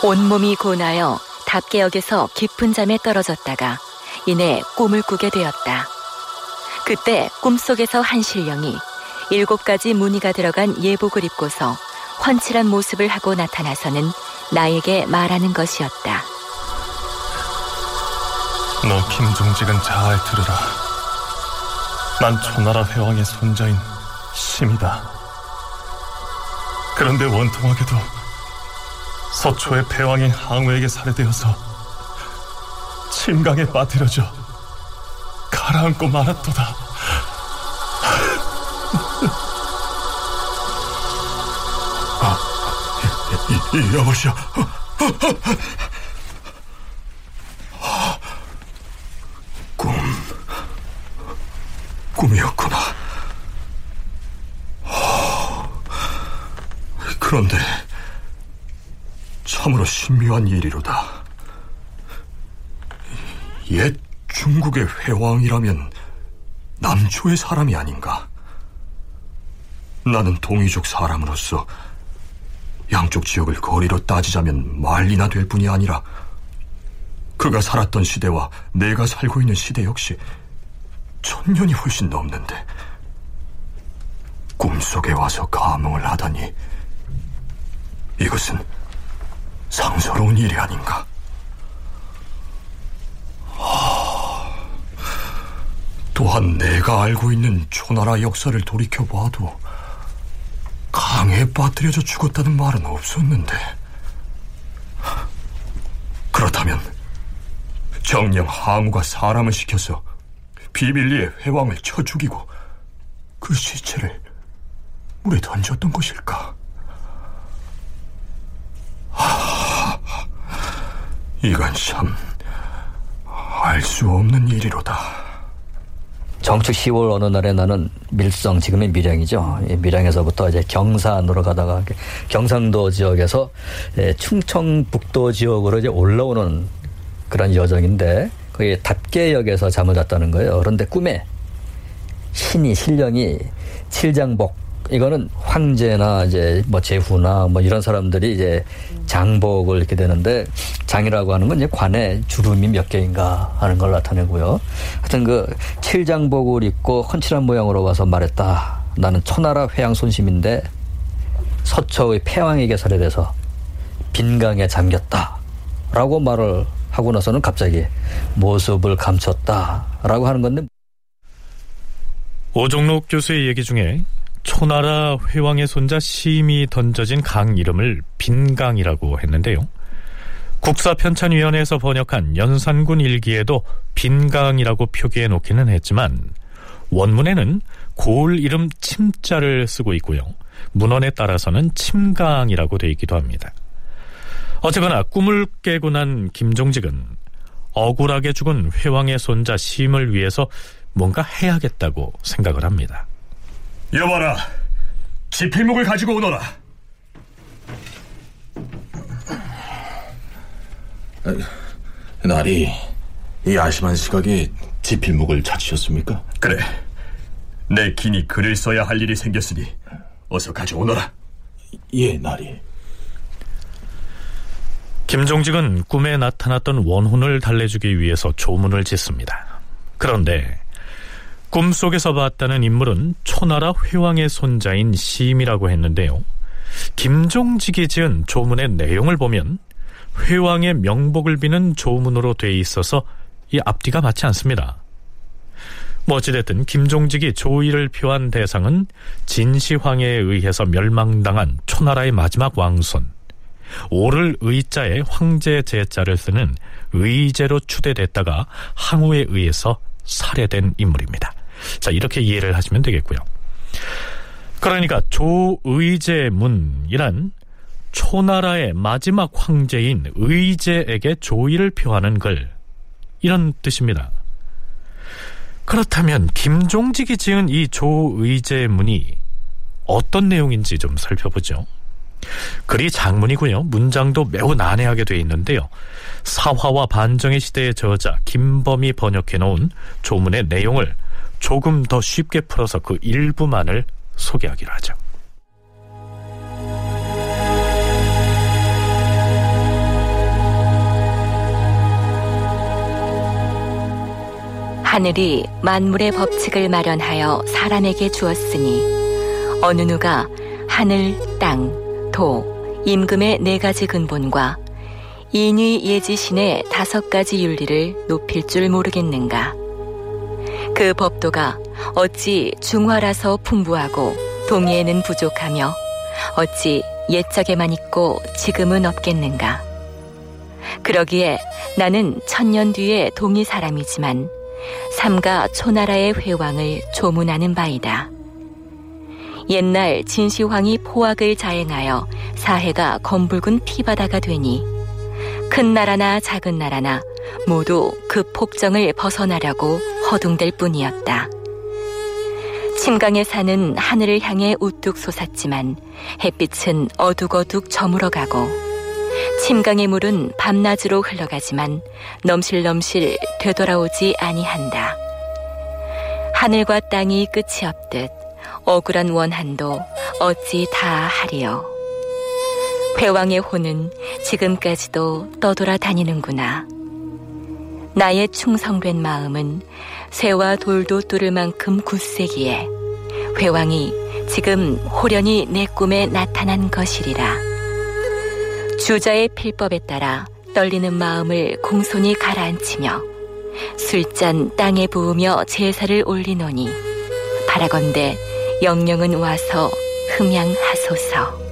온몸이 고나여 답계역에서 깊은 잠에 떨어졌다가 이내 꿈을 꾸게 되었다. 그때 꿈속에서 한 신령이 일곱 가지 무늬가 들어간 예복을 입고서 훤칠한 모습을 하고 나타나서는 나에게 말하는 것이었다. 너 김종직은 잘 들으라. 난 초나라 회왕의 손자인 심이다. 그런데 원통하게도 서초의 패왕이 항우에게 살해되어서 침강에 빠뜨려져 가라앉고 말았도다. 아, 여보시오. 꿈, 꿈이었구나. 그런데 참으로 신묘한 일이로다. 옛 중국의 회왕이라면 남초의 사람이 아닌가? 나는 동이족 사람으로서 양쪽 지역을 거리로 따지자면 말리나 될 뿐이 아니라 그가 살았던 시대와 내가 살고 있는 시대 역시 천년이 훨씬 넘는데 꿈속에 와서 감흥을 하다니 이것은 상스러운 일이 아닌가? 또한 내가 알고 있는 초나라 역사를 돌이켜봐도 강에 빠뜨려져 죽었다는 말은 없었는데 그렇다면 정령 항우가 사람을 시켜서 비밀리에 회왕을 쳐 죽이고 그 시체를 물에 던졌던 것일까? 하, 이건 참 알 수 없는 일이로다. 정축 10월 어느 날에 나는 밀성 지금의 밀양이죠. 밀양에서부터 이제 경산으로 가다가 경상도 지역에서 충청북도 지역으로 이제 올라오는 그런 여정인데 거기 답계역에서 잠을 잤다는 거예요. 그런데 꿈에 신이 신령이 칠장복 이거는 황제나 이제 뭐 제후나 뭐 이런 사람들이 이제 장복을 이렇게 되는데 장이라고 하는 건 이제 관에 주름이 몇 개인가 하는 걸 나타내고요. 하여튼 그 칠장복을 입고 헌칠한 모양으로 와서 말했다. 나는 초나라 회양 손심인데 서초의 패왕에게 살해돼서 빈강에 잠겼다. 라고 말을 하고 나서는 갑자기 모습을 감췄다. 라고 하는 건데 오종록 교수의 얘기 중에 초나라 회왕의 손자 심이 던져진 강 이름을 빈강이라고 했는데요. 국사편찬위원회에서 번역한 연산군 일기에도 빈강이라고 표기해 놓기는 했지만 원문에는 고을 이름 침자를 쓰고 있고요. 문헌에 따라서는 침강이라고 되어 있기도 합니다. 어쨌거나 꿈을 깨고 난 김종직은 억울하게 죽은 회왕의 손자 심을 위해서 뭔가 해야겠다고 생각을 합니다. 여봐라, 지필목을 가지고 오너라. 나리, 이 아심한 시각에 지필목을 찾으셨습니까? 그래. 내 긴이 글을 써야 할 일이 생겼으니 어서 가져오너라. 예, 나리. 김종직은 꿈에 나타났던 원혼을 달래주기 위해서 조문을 짓습니다. 그런데 꿈속에서 봤다는 인물은 초나라 회왕의 손자인 심이라고 했는데요. 김종직이 지은 조문의 내용을 보면 회왕의 명복을 비는 조문으로 돼 있어서 이 앞뒤가 맞지 않습니다. 뭐 어찌됐든 김종직이 조의를 표한 대상은 진시황에 의해서 멸망당한 초나라의 마지막 왕손 오를 의자에 황제 제자를 쓰는 의제로 추대됐다가 항우에 의해서 살해된 인물입니다. 자 이렇게 이해를 하시면 되겠고요. 그러니까 조의제문이란 초나라의 마지막 황제인 의제에게 조의를 표하는 글 이런 뜻입니다. 그렇다면 김종직이 지은 이 조의제문이 어떤 내용인지 좀 살펴보죠. 글이 장문이고요. 문장도 매우 난해하게 되어 있는데요. 사화와 반정의 시대의 저자 김범이 번역해 놓은 조문의 내용을 조금 더 쉽게 풀어서 그 일부만을 소개하기로 하죠. 하늘이 만물의 법칙을 마련하여 사람에게 주었으니 어느 누가 하늘, 땅, 도, 임금의 네 가지 근본과 인위 예지신의 다섯 가지 윤리를 높일 줄 모르겠는가. 그 법도가 어찌 중화라서 풍부하고 동의에는 부족하며 어찌 옛적에만 있고 지금은 없겠는가. 그러기에 나는 천년 뒤에 동의 사람이지만 삼가 초나라의 회왕을 조문하는 바이다. 옛날 진시황이 포악을 자행하여 사해가 검붉은 피바다가 되니 큰 나라나 작은 나라나 모두 그 폭정을 벗어나려고 허둥댈 뿐이었다. 침강의 산은 하늘을 향해 우뚝 솟았지만 햇빛은 어둑어둑 저물어가고 침강의 물은 밤낮으로 흘러가지만 넘실넘실 되돌아오지 아니한다. 하늘과 땅이 끝이 없듯 억울한 원한도 어찌 다 하리요. 회왕의 호는 지금까지도 떠돌아 다니는구나. 나의 충성된 마음은 새와 돌도 뚫을 만큼 굳세기에 회왕이 지금 호련히 내 꿈에 나타난 것이리라. 주자의 필법에 따라 떨리는 마음을 공손히 가라앉히며 술잔 땅에 부으며 제사를 올리노니 바라건대 영령은 와서 흠양하소서.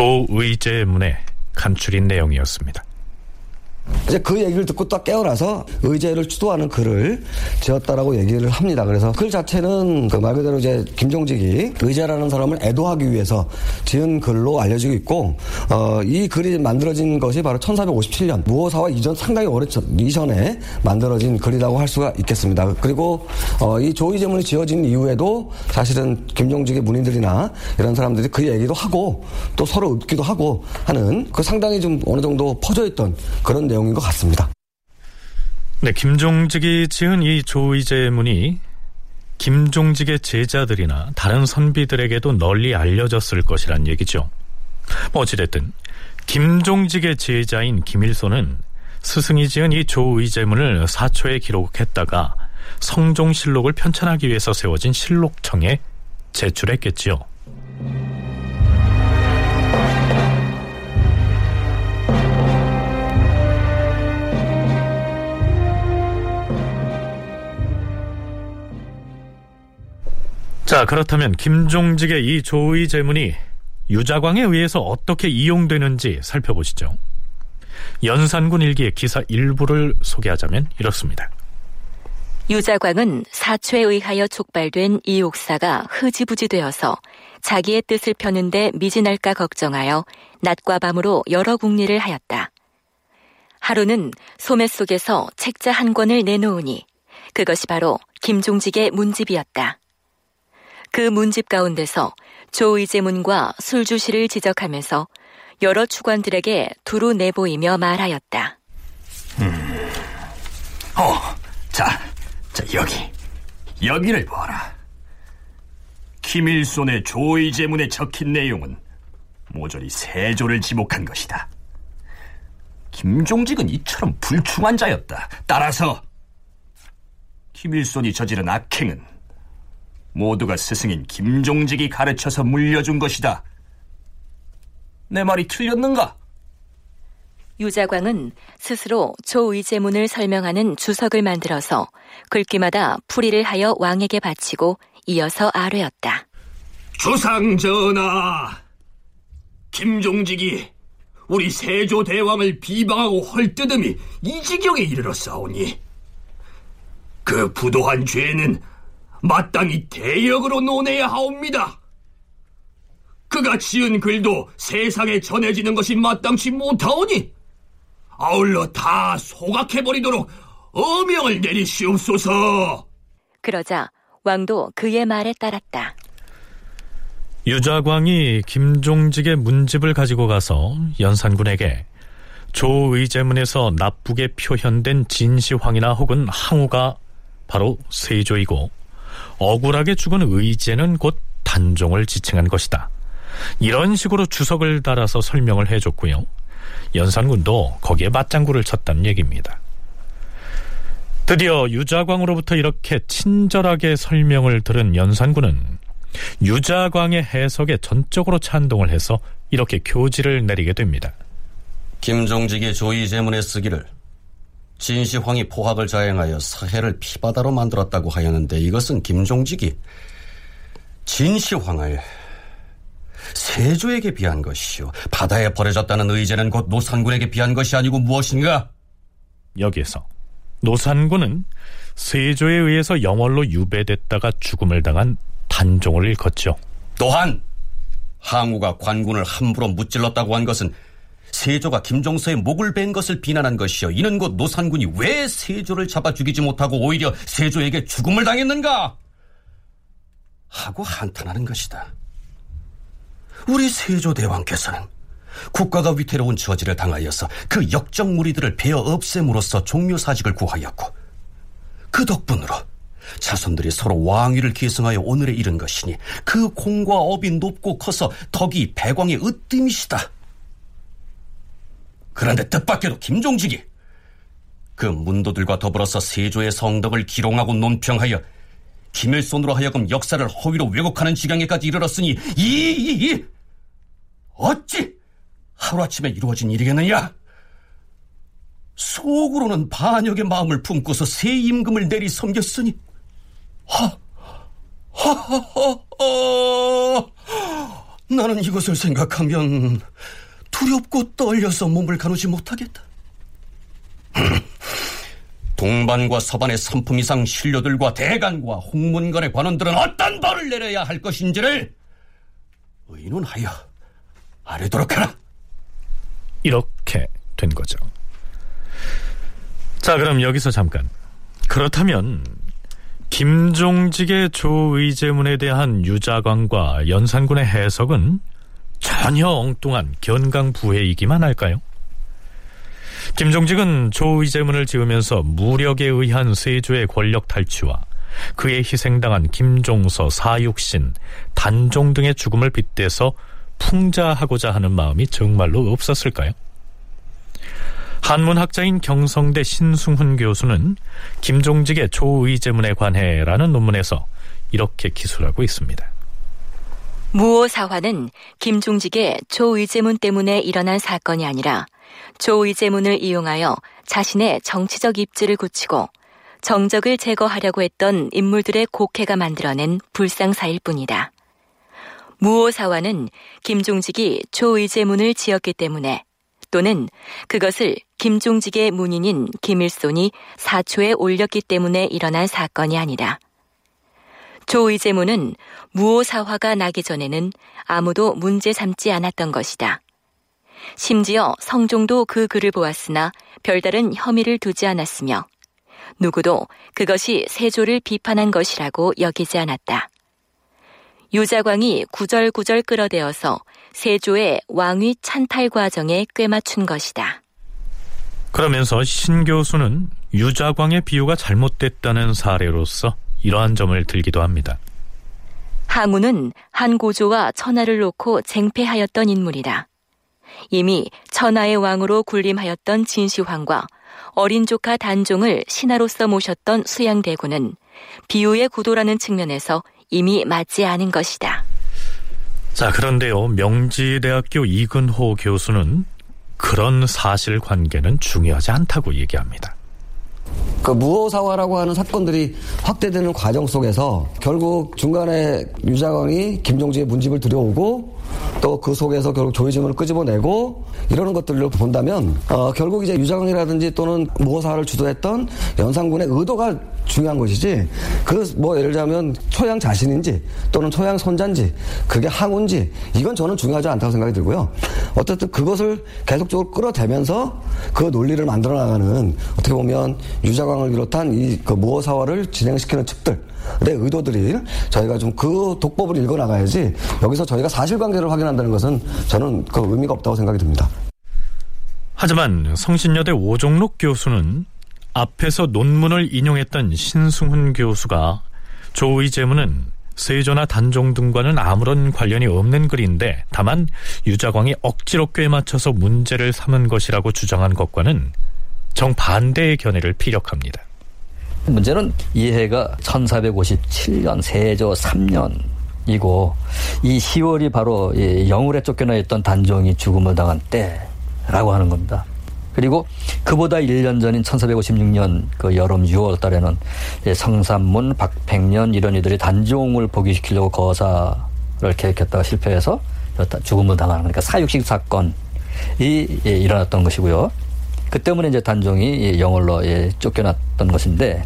조의제문의 간추린 내용이었습니다. 이제 그 얘기를 듣고 딱 깨어나서 의제를 추도하는 글을 지었다라고 얘기를 합니다. 그래서 글 자체는 그 말 그대로 이제 김종직이 의제라는 사람을 애도하기 위해서 지은 글로 알려지고 있고 어, 이 글이 만들어진 것이 바로 1457년 무호사와 이전 상당히 오래 이전에 만들어진 글이라고 할 수가 있겠습니다. 그리고 어, 이 조의 제문이 지어진 이후에도 사실은 김종직의 문인들이나 이런 사람들이 그 얘기도 하고 또 서로 읊기도 하고 하는 그 상당히 좀 어느 정도 퍼져 있던 그런 내용인 것 같습니다. 네, 김종직이 지은 이 조의제문이 김종직의 제자들이나 다른 선비들에게도 널리 알려졌을 것이란 얘기죠. 뭐 어찌됐든 김종직의 제자인 김일소는 스승이 지은 이 조의제문을 사초에 기록했다가 성종실록을 편찬하기 위해서 세워진 실록청에 제출했겠지요. 자, 그렇다면 김종직의 이 조의 제문이 유자광에 의해서 어떻게 이용되는지 살펴보시죠. 연산군 일기의 기사 일부를 소개하자면 이렇습니다. 유자광은 사초에 의하여 촉발된 이 옥사가 흐지부지 되어서 자기의 뜻을 펴는데 미진할까 걱정하여 낮과 밤으로 여러 궁리를 하였다. 하루는 소매 속에서 책자 한 권을 내놓으니 그것이 바로 김종직의 문집이었다. 그 문집 가운데서 조의제문과 술주시를 지적하면서 여러 추관들에게 두루 내보이며 말하였다. 음. 어, 자, 자 여기 여기를 봐라. 김일손의 조의제문에 적힌 내용은 모조리 세조를 지목한 것이다. 김종직은 이처럼 불충한 자였다. 따라서 김일손이 저지른 악행은 모두가 스승인 김종직이 가르쳐서 물려준 것이다. 내 말이 틀렸는가? 유자광은 스스로 조의제문을 설명하는 주석을 만들어서 글귀마다 풀이를 하여 왕에게 바치고 이어서 아뢰었다. 주상 전하, 김종직이 우리 세조 대왕을 비방하고 헐뜯음이 이 지경에 이르렀사오니 그 부도한 죄는 마땅히 대역으로 논해야 하옵니다. 그가 지은 글도 세상에 전해지는 것이 마땅치 못하오니 아울러 다 소각해버리도록 어명을 내리시옵소서. 그러자 왕도 그의 말에 따랐다. 유자광이 김종직의 문집을 가지고 가서 연산군에게 조의제문에서 나쁘게 표현된 진시황이나 혹은 항우가 바로 세조이고 억울하게 죽은 의제는 곧 단종을 지칭한 것이다. 이런 식으로 주석을 달아서 설명을 해줬고요. 연산군도 거기에 맞장구를 쳤다는 얘기입니다. 드디어 유자광으로부터 이렇게 친절하게 설명을 들은 연산군은 유자광의 해석에 전적으로 찬동을 해서 이렇게 교지를 내리게 됩니다. 김종직이 조의 제문에 쓰기를 진시황이 포학을 자행하여 사해를 피바다로 만들었다고 하였는데 이것은 김종직이 진시황을 세조에게 비한 것이요 바다에 버려졌다는 의제는 곧 노산군에게 비한 것이 아니고 무엇인가? 여기에서 노산군은 세조에 의해서 영월로 유배됐다가 죽음을 당한 단종을 일컫죠. 또한 항우가 관군을 함부로 무찔렀다고 한 것은 세조가 김종서의 목을 벤 것을 비난한 것이요. 이는 곧 노산군이 왜 세조를 잡아 죽이지 못하고 오히려 세조에게 죽음을 당했는가? 하고 한탄하는 것이다. 우리 세조대왕께서는 국가가 위태로운 처지를 당하여서 그 역적 무리들을 베어 없앰으로써 종묘사직을 구하였고 그 덕분으로 자손들이 서로 왕위를 계승하여 오늘에 이른 것이니 그 공과 업이 높고 커서 덕이 배광의 으뜸이시다. 그런데 뜻밖에도 김종직이 그 문도들과 더불어서 세조의 성덕을 기롱하고 논평하여 김일손으로 하여금 역사를 허위로 왜곡하는 지경에까지 이르렀으니 이, 이, 이 어찌 하루아침에 이루어진 일이겠느냐? 속으로는 반역의 마음을 품고서 새 임금을 내리 섬겼으니 하, 하, 하, 하, 하. 나는 이것을 생각하면 두렵고 떨려서 몸을 가누지 못하겠다. *laughs* 동반과 서반의 삼품 이상 신료들과 대간과 홍문관의 관원들은 어떤 벌을 내려야 할 것인지를 의논하여 아뢰도록 하라. 이렇게 된 거죠. 자, 그럼 여기서 잠깐. 그렇다면 김종직의 조의제문에 대한 유자광과 연산군의 해석은 전혀 엉뚱한 견강 부회이기만 할까요? 김종직은 조의제문을 지으면서 무력에 의한 세조의 권력 탈취와 그의 희생당한 김종서, 사육신, 단종 등의 죽음을 빗대서 풍자하고자 하는 마음이 정말로 없었을까요? 한문학자인 경성대 신승훈 교수는 김종직의 조의제문에 관해라는 논문에서 이렇게 기술하고 있습니다. 무오 사화는 김종직의 조의제문 때문에 일어난 사건이 아니라 조의제문을 이용하여 자신의 정치적 입지를 굳히고 정적을 제거하려고 했던 인물들의 곡해가 만들어낸 불상사일 뿐이다. 무오사화는 김종직이 조의제문을 지었기 때문에 또는 그것을 김종직의 문인인 김일손이 사초에 올렸기 때문에 일어난 사건이 아니다. 조의제문은 무오사화가 나기 전에는 아무도 문제 삼지 않았던 것이다. 심지어 성종도 그 글을 보았으나 별다른 혐의를 두지 않았으며 누구도 그것이 세조를 비판한 것이라고 여기지 않았다. 유자광이 구절구절 끌어대어서 세조의 왕위 찬탈 과정에 꿰맞춘 것이다. 그러면서 신 교수는 유자광의 비유가 잘못됐다는 사례로서 이러한 점을 들기도 합니다. 항우는 한 고조와 천하를 놓고 쟁패하였던 인물이다. 이미 천하의 왕으로 군림하였던 진시황과 어린 조카 단종을 신하로서 모셨던 수양대군은 비유의 구도라는 측면에서 이미 맞지 않은 것이다. 자, 그런데요, 명지대학교 이근호 교수는 그런 사실 관계는 중요하지 않다고 얘기합니다. 그 무호사화라고 하는 사건들이 확대되는 과정 속에서 결국 중간에 유자광이 김종지의 문집을 들여오고 또 그 속에서 결국 조이즘을 끄집어내고 이러는 것들을 본다면 어, 결국 이제 유자광이라든지 또는 무호사화를 주도했던 연산군의 의도가 중요한 것이지 그 뭐 예를 들자면 초양 자신인지 또는 초양 손자인지 그게 항우인지 이건 저는 중요하지 않다고 생각이 들고요. 어쨌든 그것을 계속적으로 끌어대면서 그 논리를 만들어 나가는 어떻게 보면 유자광을 비롯한 이그 무호사화를 진행시키는 측들 의 의도들이 저희가 좀 그 독법을 읽어 나가야지 여기서 저희가 사실관계를 확인한다는 것은 저는 그 의미가 없다고 생각이 듭니다. 하지만 성신여대 오종록 교수는 앞에서 논문을 인용했던 신승훈 교수가 조의 제문은 세조나 단종 등과는 아무런 관련이 없는 글인데 다만 유자광이 억지로 꿰맞춰서 문제를 삼은 것이라고 주장한 것과는 정반대의 견해를 피력합니다. 문제는 이해가 1457년 세조 3년 이고 이 10월이 바로 영울에 쫓겨나 있던 단종이 죽음을 당한 때라고 하는 겁니다. 그리고 그보다 1년 전인 1456년 그 여름 6월 달에는 성삼문, 박팽년 이런 이들이 단종을 복위시키려고 거사를 계획했다가 실패해서 죽음을 당하는 그러니까 사육식 사건이 일어났던 것이고요. 그 때문에 이제 단종이 영월로 쫓겨났던 것인데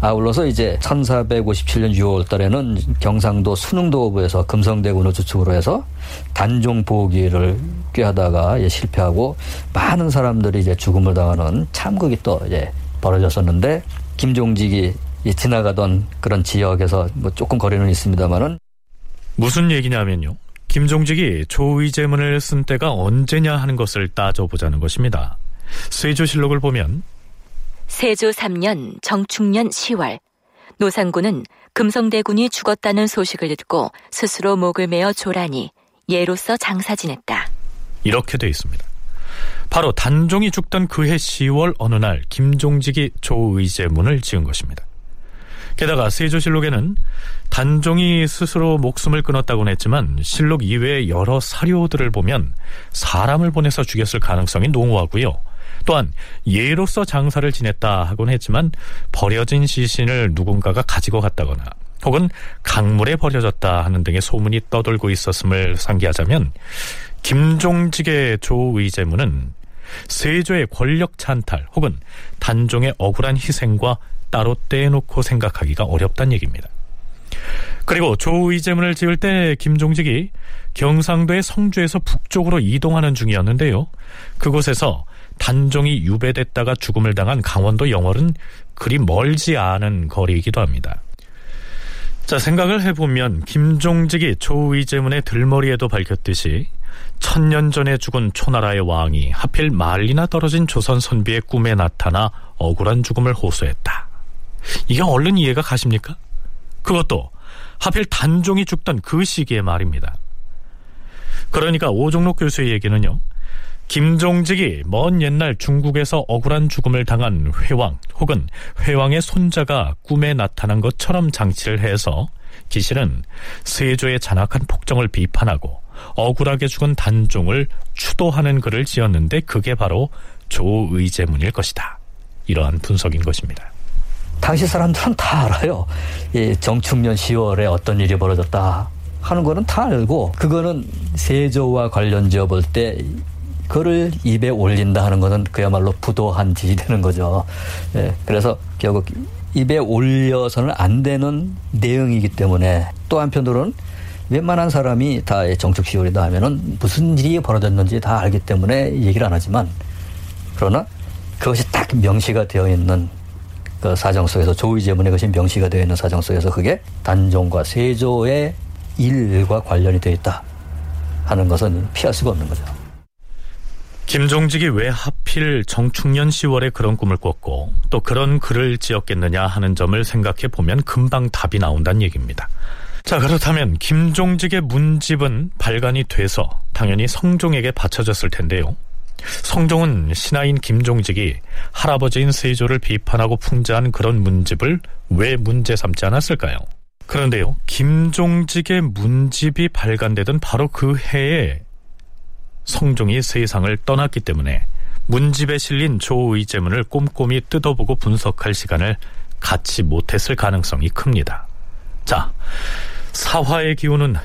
아울러서 이제 1457년 6월 달에는 경상도 순흥도부에서 금성대군을 주축으로 해서 단종 보기를 꾀하다가 실패하고 많은 사람들이 이제 죽음을 당하는 참극이 또 이제 벌어졌었는데 김종직이 지나가던 그런 지역에서 뭐 조금 거리는 있습니다만은 무슨 얘기냐면요. 김종직이 조의제문을 쓴 때가 언제냐 하는 것을 따져보자는 것입니다. 세조실록을 보면 세조 3년 정축년 10월 노상군은 금성대군이 죽었다는 소식을 듣고 스스로 목을 메어 조라니 예로서 장사 지냈다. 이렇게 돼 있습니다. 바로 단종이 죽던 그해 10월 어느 날 김종직이 조의제문을 지은 것입니다. 게다가 세조실록에는 단종이 스스로 목숨을 끊었다고는 했지만 실록 이외의 여러 사료들을 보면 사람을 보내서 죽였을 가능성이 농후하고요. 또한 예로서 장사를 지냈다 하곤 했지만 버려진 시신을 누군가가 가지고 갔다거나 혹은 강물에 버려졌다 하는 등의 소문이 떠돌고 있었음을 상기하자면 김종직의 조의제문은 세조의 권력 찬탈 혹은 단종의 억울한 희생과 따로 떼놓고 생각하기가 어렵다는 얘기입니다. 그리고 조의제문을 지을 때 김종직이 경상도의 성주에서 북쪽으로 이동하는 중이었는데요. 그곳에서 단종이 유배됐다가 죽음을 당한 강원도 영월은 그리 멀지 않은 거리이기도 합니다. 자, 생각을 해보면 김종직이 조의제문의 들머리에도 밝혔듯이 천년 전에 죽은 초나라의 왕이 하필 말리나 떨어진 조선 선비의 꿈에 나타나 억울한 죽음을 호소했다. 이게 얼른 이해가 가십니까? 그것도 하필 단종이 죽던 그 시기의 말입니다. 그러니까 오종록 교수의 얘기는요. 김종직이 먼 옛날 중국에서 억울한 죽음을 당한 회왕 혹은 회왕의 손자가 꿈에 나타난 것처럼 장치를 해서 기실은 세조의 잔악한 폭정을 비판하고 억울하게 죽은 단종을 추도하는 글을 지었는데 그게 바로 조의제문일 것이다. 이러한 분석인 것입니다. 당시 사람들은 다 알아요. 이 정축년 10월에 어떤 일이 벌어졌다 하는 거는 다 알고 그거는 세조와 관련 지어 볼 때 그거를 입에 올린다 하는 것은 그야말로 부도한 짓이 되는 거죠. 예, 그래서 결국 입에 올려서는 안 되는 내용이기 때문에 또 한편으로는 웬만한 사람이 다 정축 시월이다 하면은 무슨 일이 벌어졌는지 다 알기 때문에 얘기를 안 하지만 그러나 그것이 딱 명시가 되어 있는 그 사정 속에서 조의제문에 그것이 명시가 되어 있는 사정 속에서 그게 단종과 세조의 일과 관련이 되어 있다 하는 것은 피할 수가 없는 거죠. 김종직이 왜 하필 정축년 10월에 그런 꿈을 꿨고 또 그런 글을 지었겠느냐 하는 점을 생각해 보면 금방 답이 나온다는 얘기입니다. 자, 그렇다면 김종직의 문집은 발간이 돼서 당연히 성종에게 바쳐졌을 텐데요. 성종은 신하인 김종직이 할아버지인 세조를 비판하고 풍자한 그런 문집을 왜 문제 삼지 않았을까요? 그런데요, 김종직의 문집이 발간되던 바로 그 해에 성종이 세상을 떠났기 때문에 문집에 실린 조의제문을 꼼꼼히 뜯어보고 분석할 시간을 갖지 못했을 가능성이 큽니다. 자, 사화의 기운은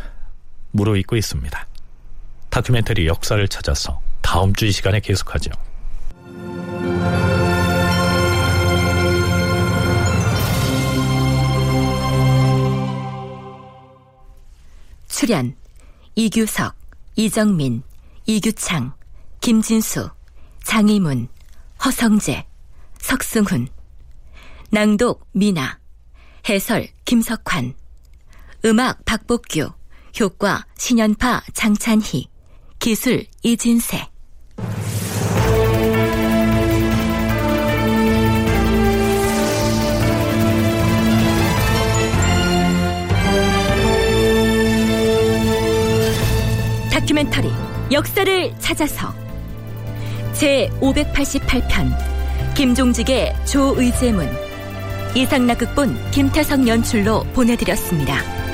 무르익고 있습니다. 다큐멘터리 역사를 찾아서 다음 주 이 시간에 계속하죠. 출연 이규석, 이정민, 이규창, 김진수, 장희문, 허성재, 석승훈, 낭독 미나, 해설 김석환, 음악 박복규, 효과 신연파 장찬희, 기술 이진세. 다큐멘터리 역사를 찾아서 제 588편 김종직의 조의제문 이상락극본 김태성 연출로 보내드렸습니다.